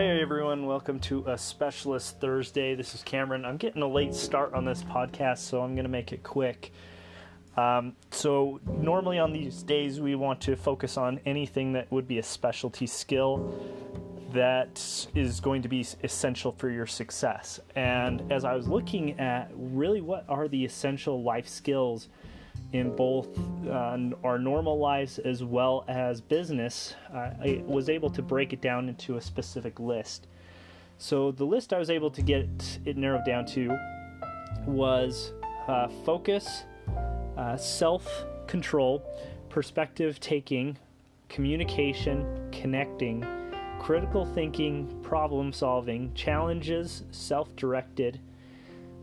Hey everyone, welcome to a Specialist Thursday. This is Cameron. I'm getting a late start on this podcast, so I'm going to make it quick. Um, so, normally on these days, we want to focus on anything that would be a specialty skill that is going to be essential for your success. And as I was looking at really what are the essential life skills in both uh, our normal lives as well as business, uh, I was able to break it down into a specific list. So the list I was able to get it narrowed down to was uh, focus, uh, self control, perspective taking, communication, connecting, critical thinking, problem solving, challenges, self directed.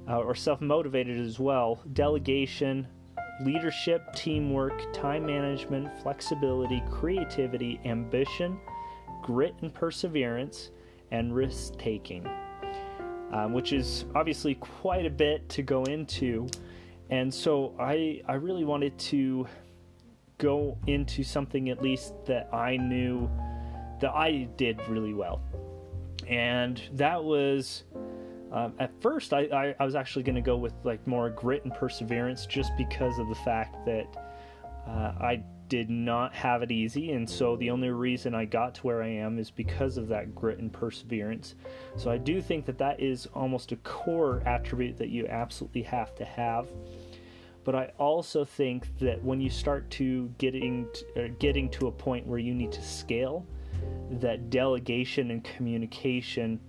Uh, or self motivated as well, delegation, leadership, teamwork, time management, flexibility, creativity, ambition, grit and perseverance, and risk taking, um, which is obviously quite a bit to go into. And so I, I really wanted to go into something at least that I knew that I did really well. And that was um, at first, I, I, I was actually going to go with like more grit and perseverance, just because of the fact that uh, I did not have it easy, and so the only reason I got to where I am is because of that grit and perseverance. So I do think that that is almost a core attribute that you absolutely have to have. But I also think that when you start to getting to, uh, getting to a point where you need to scale, that delegation and communication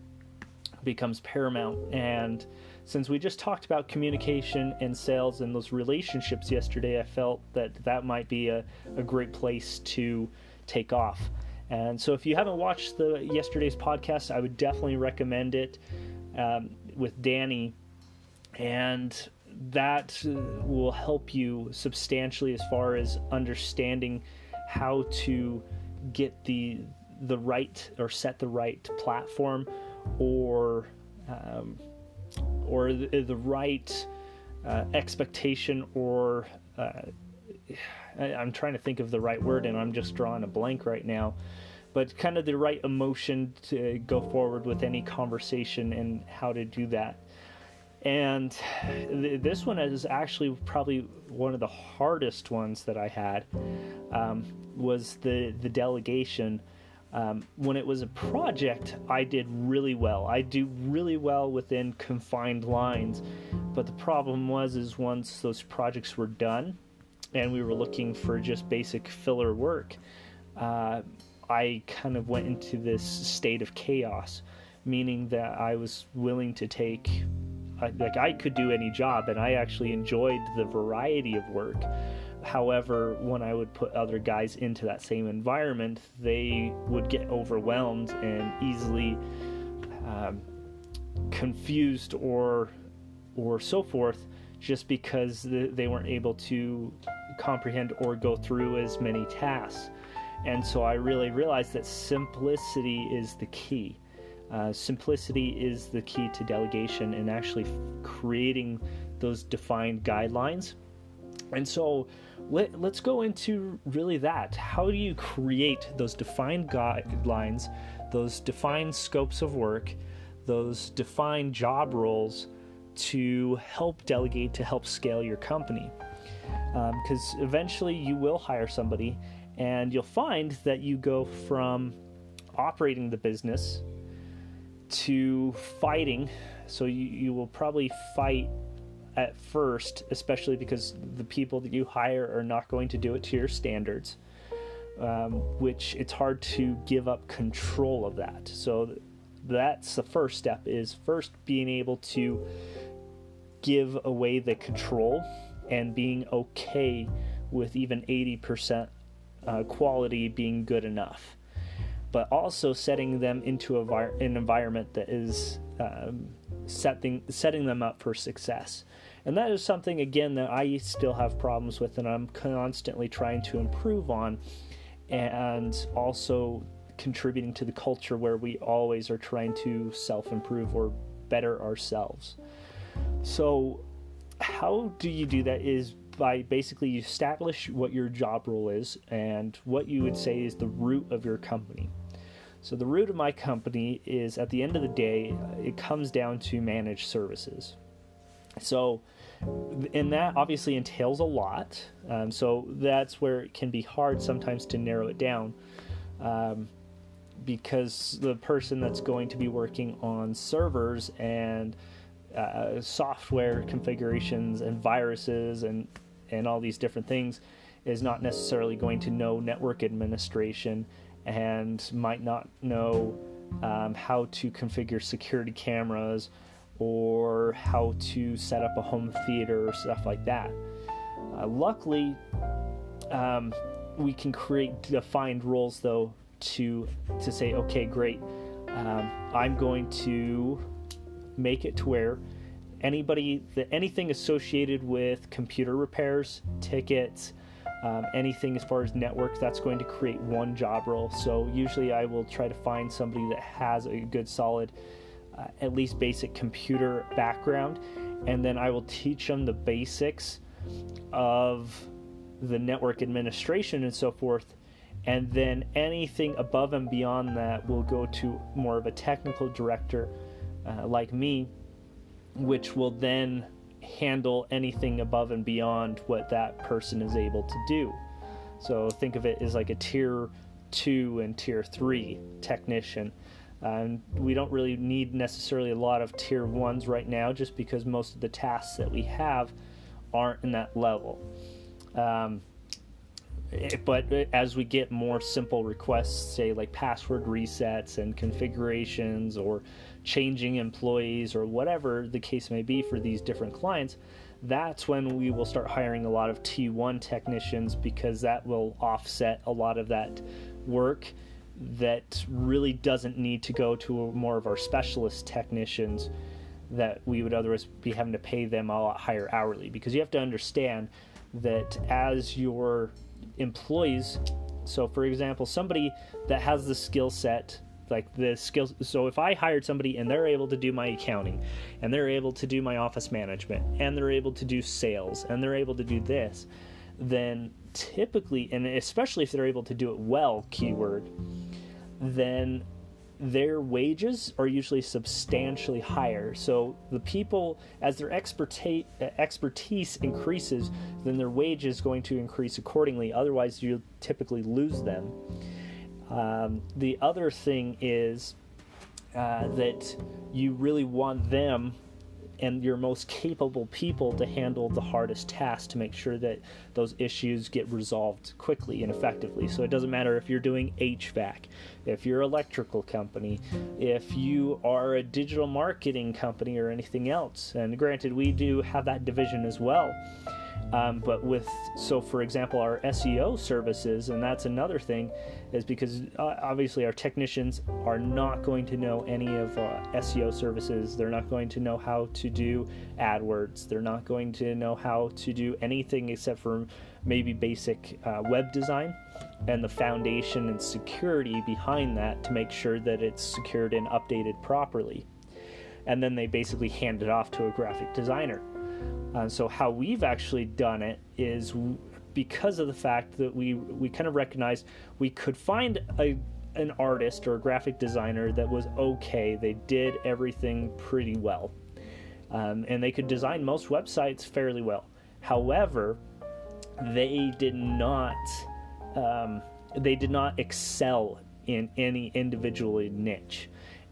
becomes paramount. And since we just talked about communication and sales and those relationships yesterday, I felt that that might be a, a great place to take off. And so, if you haven't watched the yesterday's podcast, I would definitely recommend it um, with Danny, and that will help you substantially as far as understanding how to get the the right or set the right platform or um, or the, the right uh, expectation or uh, I, am trying to think of the right word and I'm just drawing a blank right now but kind of the right emotion to go forward with any conversation and how to do that. And th- this one is actually probably one of the hardest ones that I had um, was the the delegation um, when it was a project, I did really well. I do really well within confined lines, but the problem was is once those projects were done, and we were looking for just basic filler work, uh, I kind of went into this state of chaos, meaning that I was willing to take, like I could do any job, and I actually enjoyed the variety of work. However, when I would put other guys into that same environment, they would get overwhelmed and easily um, confused or or so forth, just because they weren't able to comprehend or go through as many tasks. And so I really realized that simplicity is the key. Uh, simplicity is the key to delegation and actually creating those defined guidelines. And so let, us go into really that. How do you create those defined guidelines, those defined scopes of work, those defined job roles to help delegate, to help scale your company? Because um, eventually you will hire somebody and you'll find that you go from operating the business to fighting. So you, you will probably fight at first, especially because the people that you hire are not going to do it to your standards, um, which it's hard to give up control of that. So that's the first step is first being able to give away the control and being okay with even 80% uh, quality being good enough but also setting them into a, an environment that is um, setting setting them up for success. And that is something, again, that I still have problems with and I'm constantly trying to improve on, and also contributing to the culture where we always are trying to self improve or better ourselves. So, how do you do that? Is by basically you establish what your job role is and what you would say is the root of your company. So the root of my company is at the end of the day, it comes down to managed services. So, and that obviously entails a lot. Um, so that's where it can be hard sometimes to narrow it down. Um, because the person that's going to be working on servers and uh, software configurations and viruses and and all these different things is not necessarily going to know network administration and might not know um, how to configure security cameras or how to set up a home theater stuff like that. Uh, luckily, um, we can create defined roles though to to say, okay, great, um, I'm going to make it to where anybody anything associated with computer repairs, tickets, um, anything as far as network, that's going to create one job role. So usually I will try to find somebody that has a good solid, uh, at least basic computer background, and then I will teach them the basics of the network administration and so forth. And then anything above and beyond that will go to more of a technical director uh, like me, which will then handle anything above and beyond what that person is able to do. So think of it as like a tier two and tier three technician. And we don't really need necessarily a lot of tier ones right now just because most of the tasks that we have aren't in that level. Um, Eh, but as we get more simple requests, say like password resets and configurations or changing employees or whatever the case may be for these different clients, that's when we will start hiring a lot of T1 technicians because that will offset a lot of that work that really doesn't need to go to more of our specialist technicians that we would otherwise be having to pay them a lot higher hourly because you have to understand that as your employees. So, for example, somebody that has the skill set, like the skills. So, if I hired somebody and they're able to do my accounting, and they're able to do my office management, and they're able to do sales, and they're able to do this, then typically, and especially if they're able to do it well, keyword, then their wages are usually substantially higher. So the people, as their expertise expertise increases, then their wage is going to increase accordingly. Otherwise, you typically lose them. Um, the other thing is uh, that you really want them and your most capable people to handle the hardest tasks to make sure that those issues get resolved quickly and effectively. So it doesn't matter if you're doing HVAC, if you're an electrical company, if you are a digital marketing company or anything else. And granted, we do have that division as well. Um, but with so for example our SEO services and that's another thing is because uh, obviously our technicians are not going to know any of uh, SEO services. They're not going to know how to do AdWords. They're not going to know how to do anything except for maybe basic uh, web design and the foundation and security behind that to make sure that it's secured and updated properly. And then they basically hand it off to a graphic designer uh, so how we've actually done it is because of the fact that we we kind of recognized we could find a an artist or a graphic designer that was okay. They did everything pretty well, um, and they could design most websites fairly well. However, they did not um, they did not excel in any individual niche.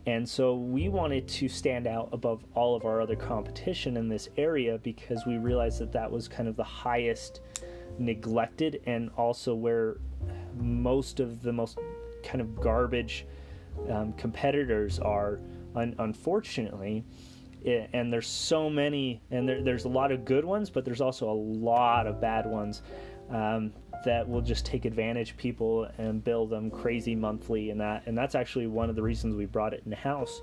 And so we wanted to stand out above all of our other competition in this area because we realized that that was kind of the highest neglected and also where most of the most kind of garbage um, competitors are, un- unfortunately. and there's so many, and there, there's a lot of good ones, but there's also a lot of bad ones. Um, that will just take advantage people and bill them crazy monthly and that and that's actually one of the reasons we brought it in house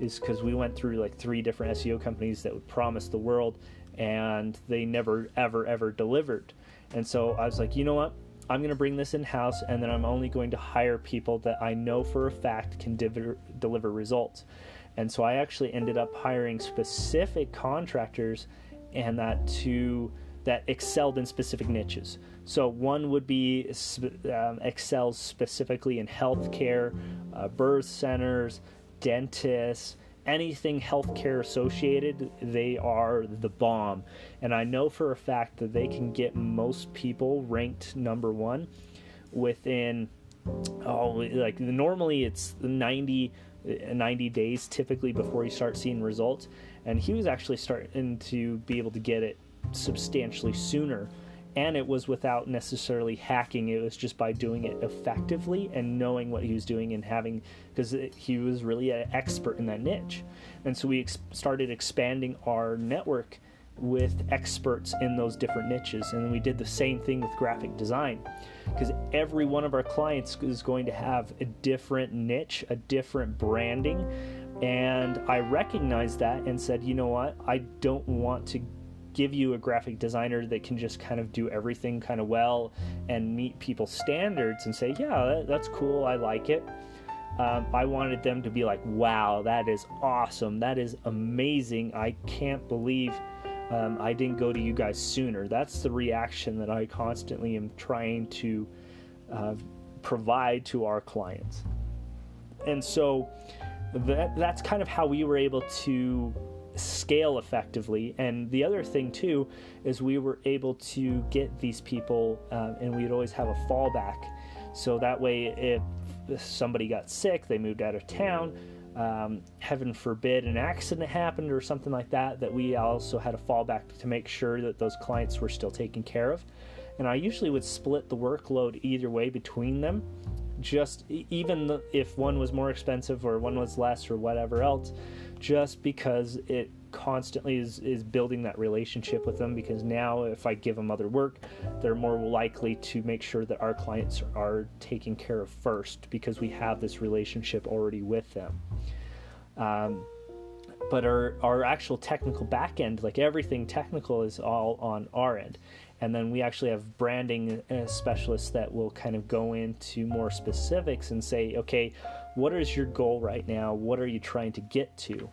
is because we went through like three different SEO companies that would promise the world and they never ever ever delivered. And so I was like you know what? I'm going to bring this in house and then I'm only going to hire people that I know for a fact can div- deliver results. And so I actually ended up hiring specific contractors and that to that excelled in specific niches. So one would be um, excels specifically in healthcare, uh, birth centers, dentists, anything healthcare associated, they are the bomb. And I know for a fact that they can get most people ranked number one within, oh, like normally it's 90, 90 days typically before you start seeing results. And he was actually starting to be able to get it substantially sooner and it was without necessarily hacking. It was just by doing it effectively and knowing what he was doing and having because he was really an expert in that niche. And so we ex- started expanding our network with experts in those different niches and we did the same thing with graphic design. Because every one of our clients is going to have a different niche a different branding and i recognized that and said you know what? I don't want to give you a graphic designer that can just kind of do everything kind of well and meet people's standards and say, yeah, that, that's cool, I like it. Um, I wanted them to be like, wow, that is awesome, that is amazing. I can't believe um, I didn't go to you guys sooner. That's the reaction that I constantly am trying to uh, provide to our clients. And so that, that's kind of how we were able to scale effectively. And the other thing too is we were able to get these people, uh, and we'd always have a fallback. So that way, if somebody got sick, they moved out of town. Um, heaven forbid an accident happened or something like that, that we also had a fallback to make sure that those clients were still taken care of. And I usually would split the workload either way between them just even if one was more expensive or one was less or whatever else just because it constantly is, is building that relationship with them because now if I give them other work, they're more likely to make sure that our clients are taken care of first because we have this relationship already with them. Um, but our, our actual technical back end, like everything technical, is all on our end. And then we actually have branding specialists that will kind of go into more specifics and say, okay, what is your goal right now? What are you trying to get to?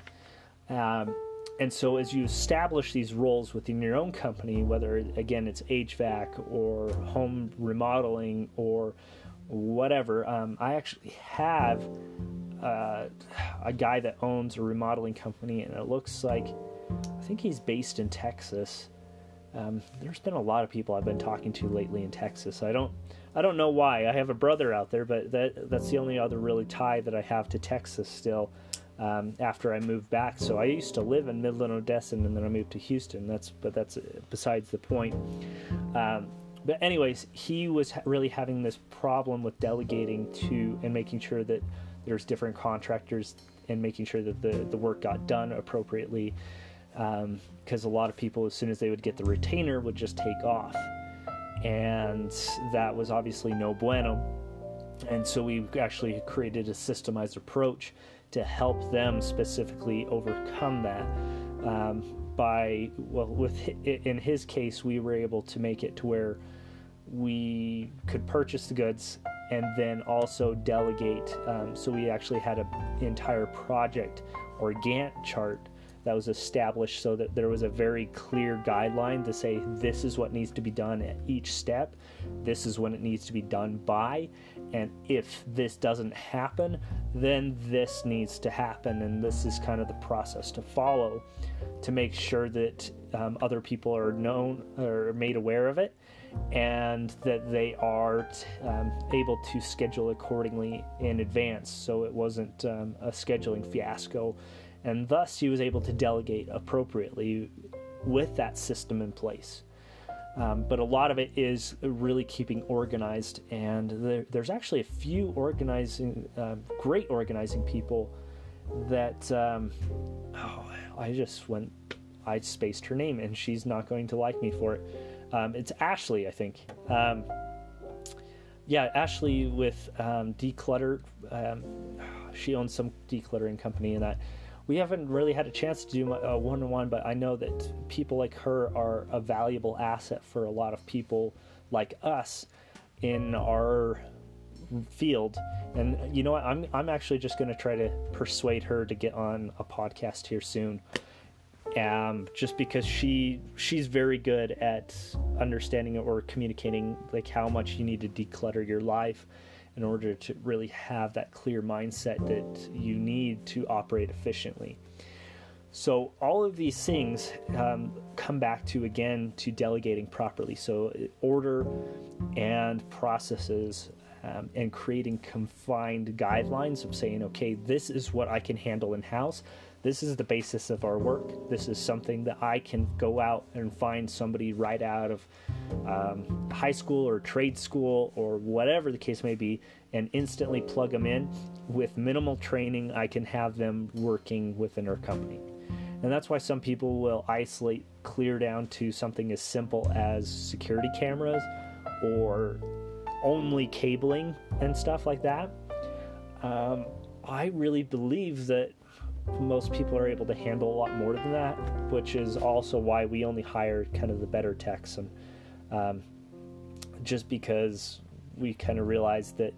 Um, and so, as you establish these roles within your own company, whether again it's HVAC or home remodeling or whatever, um, I actually have uh, a guy that owns a remodeling company, and it looks like I think he's based in Texas. Um, there's been a lot of people I've been talking to lately in Texas. I don't I don't know why. I have a brother out there, but that that's the only other really tie that I have to Texas still. Um, after I moved back, so I used to live in Midland, Odessa, and then I moved to Houston. That's but that's uh, besides the point. Um, but anyways, he was really having this problem with delegating to and making sure that there's different contractors and making sure that the the work got done appropriately. Because um, a lot of people, as soon as they would get the retainer, would just take off and that was obviously no bueno. And so we actually created a systemized approach to help them specifically overcome that. Um, by well, with in his case, we were able to make it to where we could purchase the goods and then also delegate. Um, so we actually had an entire project or Gantt chart that was established so that there was a very clear guideline to say this is what needs to be done at each step, this is when it needs to be done by, and if this doesn't happen, then this needs to happen, and this is kind of the process to follow to make sure that um, other people are known or made aware of it and that they are um, able to schedule accordingly in advance. So it wasn't um, a scheduling fiasco and thus he was able to delegate appropriately with that system in place. Um, but a lot of it is really keeping organized, and there, there's actually a few organizing, uh, great organizing people that um, oh, I just went, I spaced her name, and she's not going to like me for it. Um, it's Ashley, I think. Um, yeah, Ashley with um, Declutter. Um, she owns some decluttering company, and that we haven't really had a chance to do one on one, but I know that people like her are a valuable asset for a lot of people like us in our field. And you know what? I'm I'm actually just going to try to persuade her to get on a podcast here soon. um, just because she she's very good at understanding or communicating like how much you need to declutter your life in order to really have that clear mindset that you need to operate efficiently. So all of these things um, come back to again to delegating properly. So order and processes um, and creating confined guidelines of saying, okay, this is what I can handle in house. This is the basis of our work. This is something that I can go out and find somebody right out of um, high school or trade school or whatever the case may be and instantly plug them in. With minimal training, I can have them working within our company. And that's why some people will isolate clear down to something as simple as security cameras or only cabling and stuff like that. Um, I really believe that most people are able to handle a lot more than that, which is also why we only hire kind of the better techs, and um, just because we kind of realized that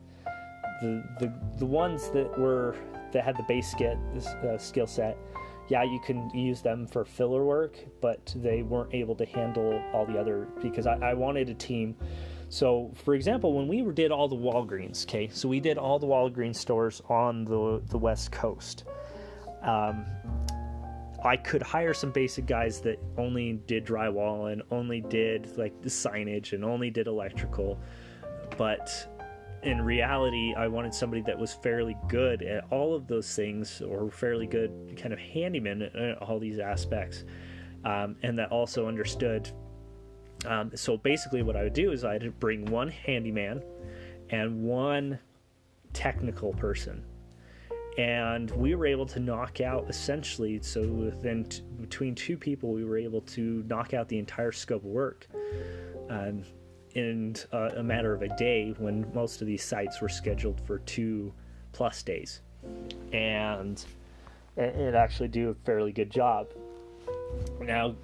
the the the ones that were that had the base uh, skill set, yeah, you can use them for filler work, but they weren't able to handle all the other because I, I wanted a team so, for example, when we did all the Walgreens, okay, so we did all the Walgreens stores on the the West Coast. Um, I could hire some basic guys that only did drywall and only did like the signage and only did electrical, but in reality, I wanted somebody that was fairly good at all of those things or fairly good kind of handyman at all these aspects, um, and that also understood um, so basically, what I would do is I'd bring one handyman and one technical person, and we were able to knock out essentially. So within t- between two people, we were able to knock out the entire scope of work. Um, in uh, a matter of a day, when most of these sites were scheduled for two plus days, and it actually do a fairly good job. Now,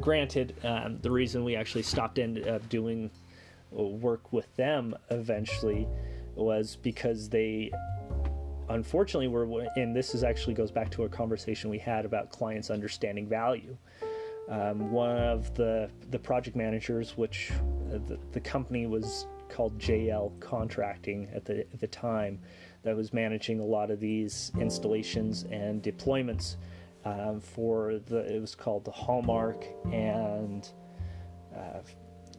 granted, um, the reason we actually stopped in uh, doing work with them eventually was because they unfortunately were and this is actually goes back to a conversation we had about clients understanding value. Um, one of the the project managers which uh, the, the company was called JL Contracting at the at the time that was managing a lot of these installations and deployments um, for the it was called the Hallmark and uh,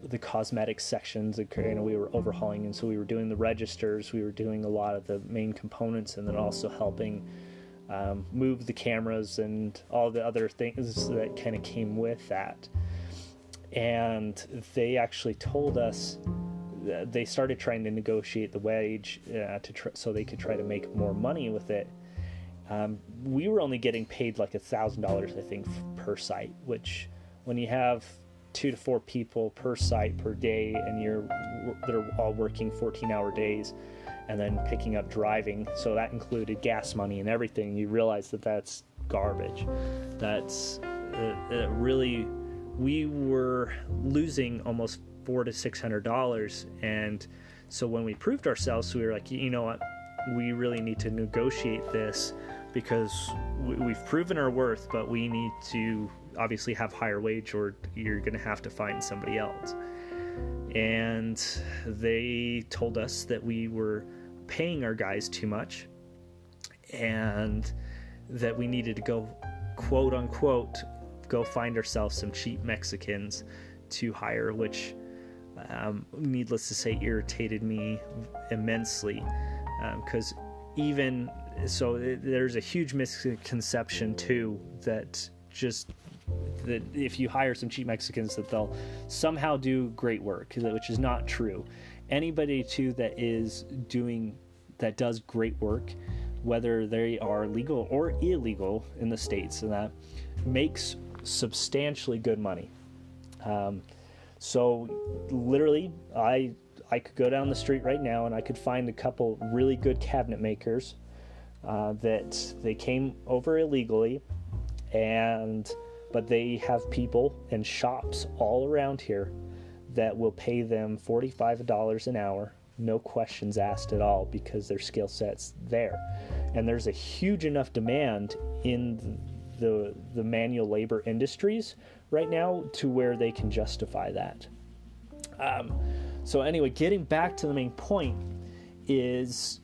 the cosmetic sections. You know, we were overhauling, and so we were doing the registers. We were doing a lot of the main components, and then also helping um, move the cameras and all the other things that kind of came with that. And they actually told us they started trying to negotiate the wage uh, to tr- so they could try to make more money with it um, we were only getting paid like a thousand dollars, I think, per site. Which, when you have two to four people per site per day, and you're they're all working 14-hour days, and then picking up driving, so that included gas money and everything. You realize that that's garbage. That's uh, really we were losing almost four to six hundred dollars, and so when we proved ourselves, we were like, you know what, we really need to negotiate this because we've proven our worth, but we need to obviously have higher wage or you're going to have to find somebody else. And they told us that we were paying our guys too much and that we needed to go, quote unquote, go find ourselves some cheap Mexicans to hire, which, um, needless to say, irritated me immensely because um, even so there's a huge misconception too that just that if you hire some cheap Mexicans that they'll somehow do great work, which is not true. Anybody too that is doing that does great work, whether they are legal or illegal in the states, and that makes substantially good money. Um, so literally, I I could go down the street right now and I could find a couple really good cabinet makers uh, that they came over illegally, and but they have people and shops all around here that will pay them forty-five dollars an hour, no questions asked at all, because their skill set's there, and there's a huge enough demand in the the manual labor industries right now to where they can justify that. Um, so anyway, getting back to the main point is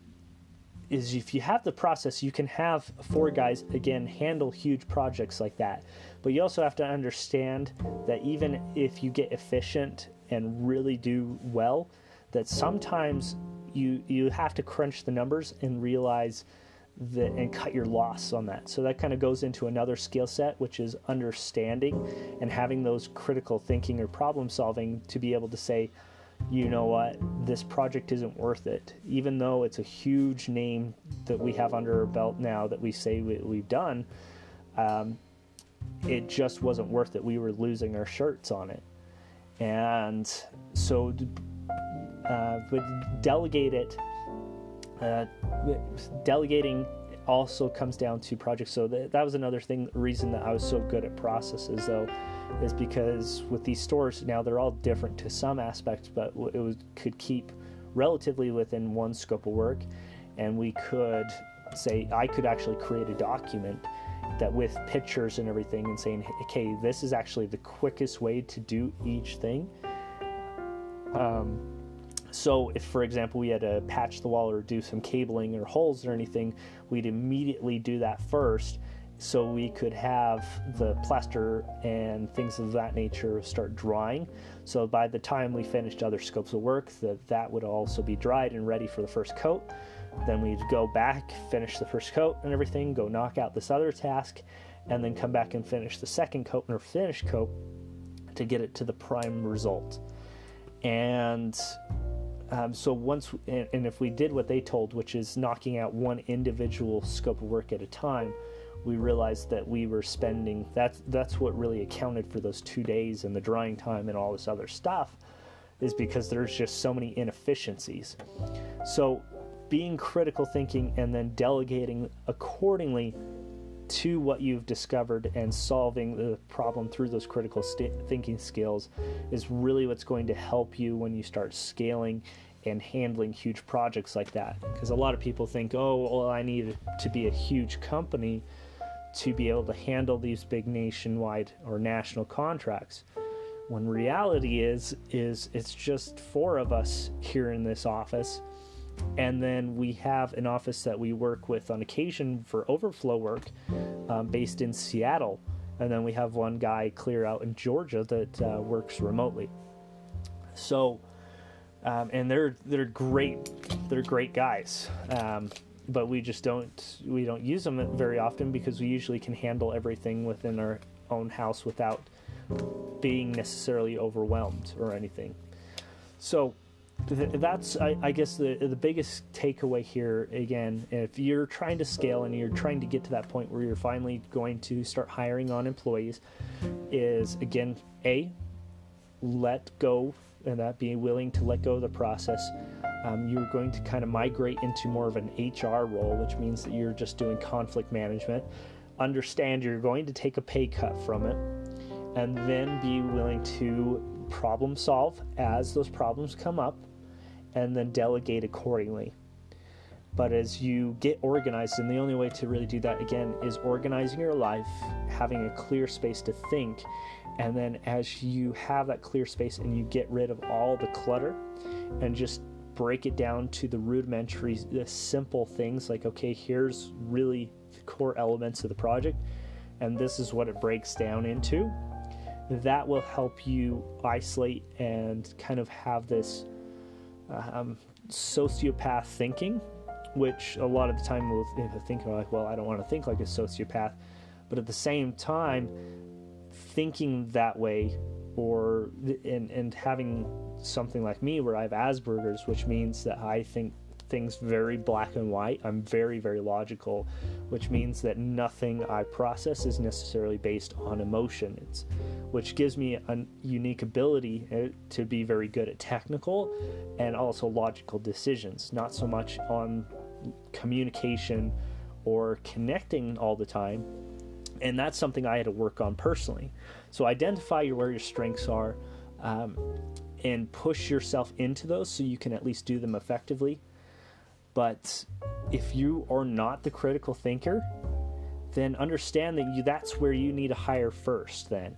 is if you have the process, you can have four guys again handle huge projects like that. But you also have to understand that even if you get efficient and really do well, that sometimes you you have to crunch the numbers and realize that and cut your loss on that. So that kind of goes into another skill set, which is understanding and having those critical thinking or problem solving to be able to say, you know what, this project isn't worth it. Even though it's a huge name that we have under our belt now that we say we, have done, um, it just wasn't worth it. We were losing our shirts on it. And so, uh, but delegate it. Uh, delegating also comes down to projects. So th- that was another thing, reason that I was so good at processes, though is because with these stores now they're all different to some aspects, but it was, could keep relatively within one scope of work, and we could say I could actually create a document that with pictures and everything and saying, okay, this is actually the quickest way to do each thing. Um, so if, for example, we had to patch the wall or do some cabling or holes or anything, we'd immediately do that first so we could have the plaster and things of that nature start drying. So by the time we finished other scopes of work, that that would also be dried and ready for the first coat. Then we'd go back, finish the first coat and everything, go knock out this other task, and then come back and finish the second coat or finish coat to get it to the prime result. And um, so once, and, and if we did what they told, which is knocking out one individual scope of work at a time, we realized that we were spending that's that's what really accounted for those two days and the drying time and all this other stuff is because there's just so many inefficiencies. So being critical thinking and then delegating accordingly to what you've discovered and solving the problem through those critical st- thinking skills is really what's going to help you when you start scaling and handling huge projects like that. Because a lot of people think, oh, well, I need to be a huge company to be able to handle these big nationwide or national contracts. When reality is is it's just four of us here in this office and then we have an office that we work with on occasion for overflow work um, based in Seattle. And then we have one guy clear out in Georgia that uh, works remotely. So, um, and they're they're great, they're great guys. Um, but we just don't we don't use them very often because we usually can handle everything within our own house without being necessarily overwhelmed or anything. So that's I, I, guess the the biggest takeaway here again if you're trying to scale and you're trying to get to that point where you're finally going to start hiring on employees is again a let go and that being willing to let go of the process um, you're going to kind of migrate into more of an HR role, which means that you're just doing conflict management. Understand you're going to take a pay cut from it, and then be willing to problem solve as those problems come up, and then delegate accordingly. But as you get organized, and the only way to really do that again is organizing your life, having a clear space to think, and then as you have that clear space and you get rid of all the clutter and just break it down to the rudimentary, the simple things like, okay, here's really the core elements of the project, and this is what it breaks down into. That will help you isolate and kind of have this um, sociopath thinking, which a lot of the time we'll think like, well, I don't want to think like a sociopath, but at the same time, thinking that way or and and having something like me where I have Asperger's, which means that I think things very black and white. I'm very very logical, which means that nothing I process is necessarily based on emotion. It's which gives me a unique ability uh, to be very good at technical and also logical decisions, not so much on communication or connecting all the time. And that's something I had to work on personally. So identify where your strengths are um, and push yourself into those so you can at least do them effectively. But if you are not the critical thinker, then understand that you that's where you need to hire first then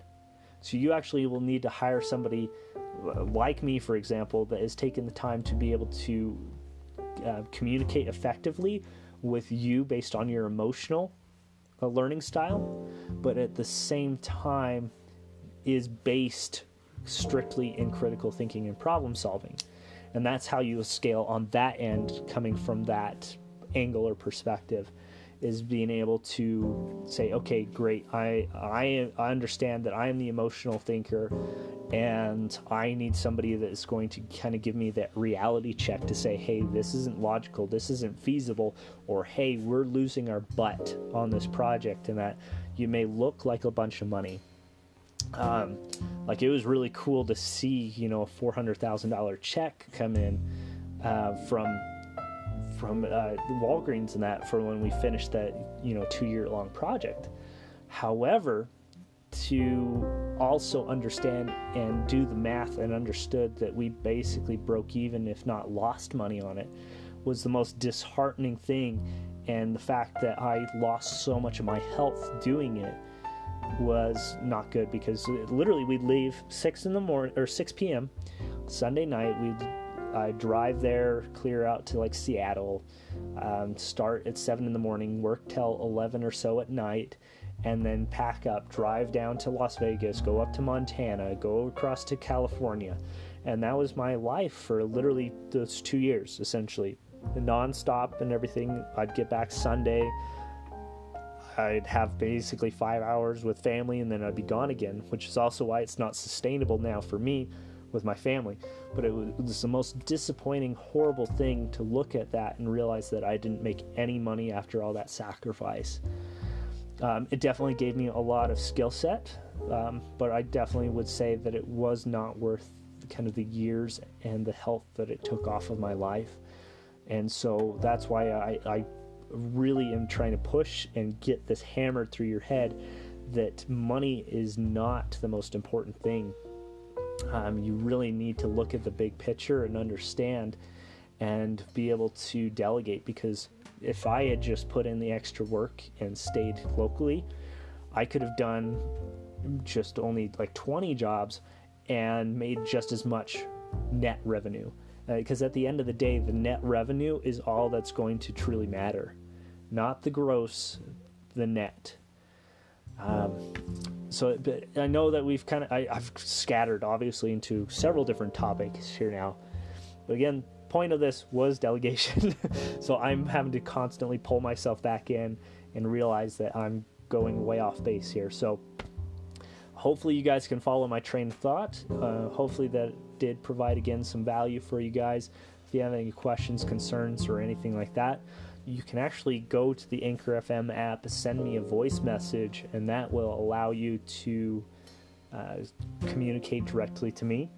so you actually will need to hire somebody uh, like me for example that has taken the time to be able to uh, communicate effectively with you based on your emotional uh, learning style but at the same time is based strictly in critical thinking and problem solving. And that's how you scale on that end coming from that angle or perspective is being able to say, okay, great, I I, understand that I am the emotional thinker, and I need somebody that is going to kind of give me that reality check to say, hey, this isn't logical, this isn't feasible, or hey, we're losing our butt on this project, and that you may look like a bunch of money. Um, like it was really cool to see, you know, a four hundred thousand dollar check come in uh, from from uh, Walgreens and that for when we finished that you know two year long project. However, to also understand and do the math and understood that we basically broke even, if not lost money on it, was the most disheartening thing. And the fact that I lost so much of my health doing it was not good because literally we'd leave six in the morning or 6 p.m. Sunday night. We'd I drive there, clear out to like Seattle, um, start at 7 in the morning, work till 11 or so at night, and then pack up, drive down to Las Vegas, go up to Montana, go across to California. And that was my life for literally those two years, essentially. Non-stop and everything. I'd get back Sunday. I'd have basically five hours with family and then I'd be gone again, which is also why it's not sustainable now for me with my family. But it was, the most disappointing, horrible thing to look at that and realize that I didn't make any money after all that sacrifice. Um, it definitely gave me a lot of skill set, um, but I definitely would say that it was not worth kind of the years and the health that it took off of my life. And so that's why I, I really am trying to push and get this hammered through your head that money is not the most important thing um, you really need to look at the big picture and understand and be able to delegate because if I had just put in the extra work and stayed locally, I could have done just only like 20 jobs and made just as much net revenue. Because uh, at the end of the day, the net revenue is all that's going to truly matter, not the gross, the net. Um, so I know that we've kind of I, have scattered obviously into several different topics here now, but again, point of this was delegation. so I'm having to constantly pull myself back in and realize that I'm going way off base here. So hopefully you guys can follow my train of thought. Uh, hopefully that did provide again some value for you guys. If you have any questions, concerns, or anything like that, you can actually go to the Anchor FM app, send me a voice message, and that will allow you to uh, communicate directly to me.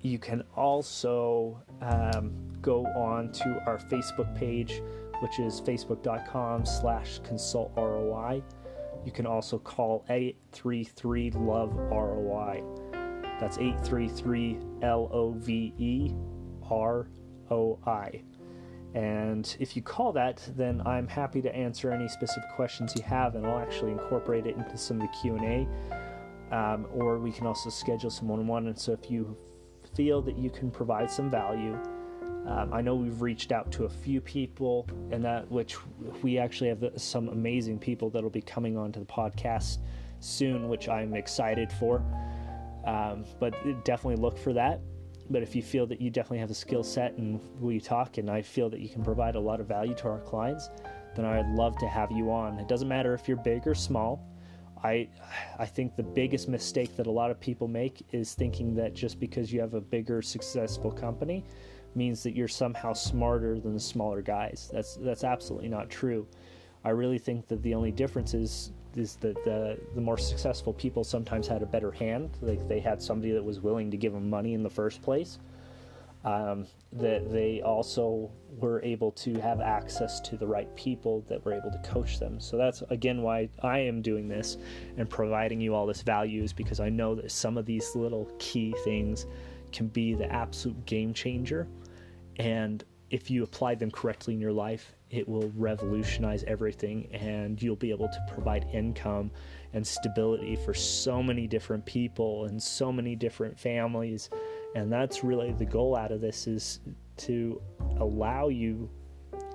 You can also um, go on to our Facebook page, which is facebook.com slash consult ROI. You can also call 833 Love ROI. That's 833 L O V E R O I. And if you call that, then I'm happy to answer any specific questions you have, and I'll actually incorporate it into some of the Q and A. Um, or we can also schedule some one-on-one. And so if you feel that you can provide some value, um, I know we've reached out to a few people, and that which we actually have some amazing people that'll be coming onto the podcast soon, which I'm excited for. Um, but definitely look for that. But if you feel that you definitely have a skill set and we talk, and I feel that you can provide a lot of value to our clients, then I'd love to have you on. It doesn't matter if you're big or small. I, I think the biggest mistake that a lot of people make is thinking that just because you have a bigger, successful company means that you're somehow smarter than the smaller guys. That's that's absolutely not true. I really think that the only difference is is that the the more successful people sometimes had a better hand. Like they had somebody that was willing to give them money in the first place. Um, that they also were able to have access to the right people that were able to coach them. So that's again why I am doing this and providing you all this value is because I know that some of these little key things can be the absolute game changer. And if you apply them correctly in your life, it will revolutionize everything and you'll be able to provide income and stability for so many different people and so many different families. And that's really the goal out of this is to allow you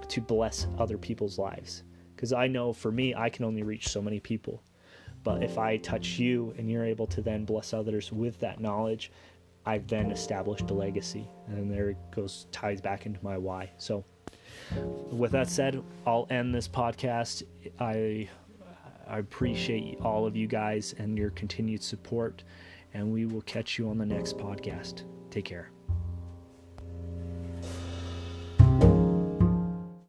to bless other people's lives. Because I know for me, I can only reach so many people. But if I touch you and you're able to then bless others with that knowledge, I've then established a legacy. And there it goes, ties back into my why. So, with that said, I'll end this podcast. I, I appreciate all of you guys and your continued support. And we will catch you on the next podcast. Take care.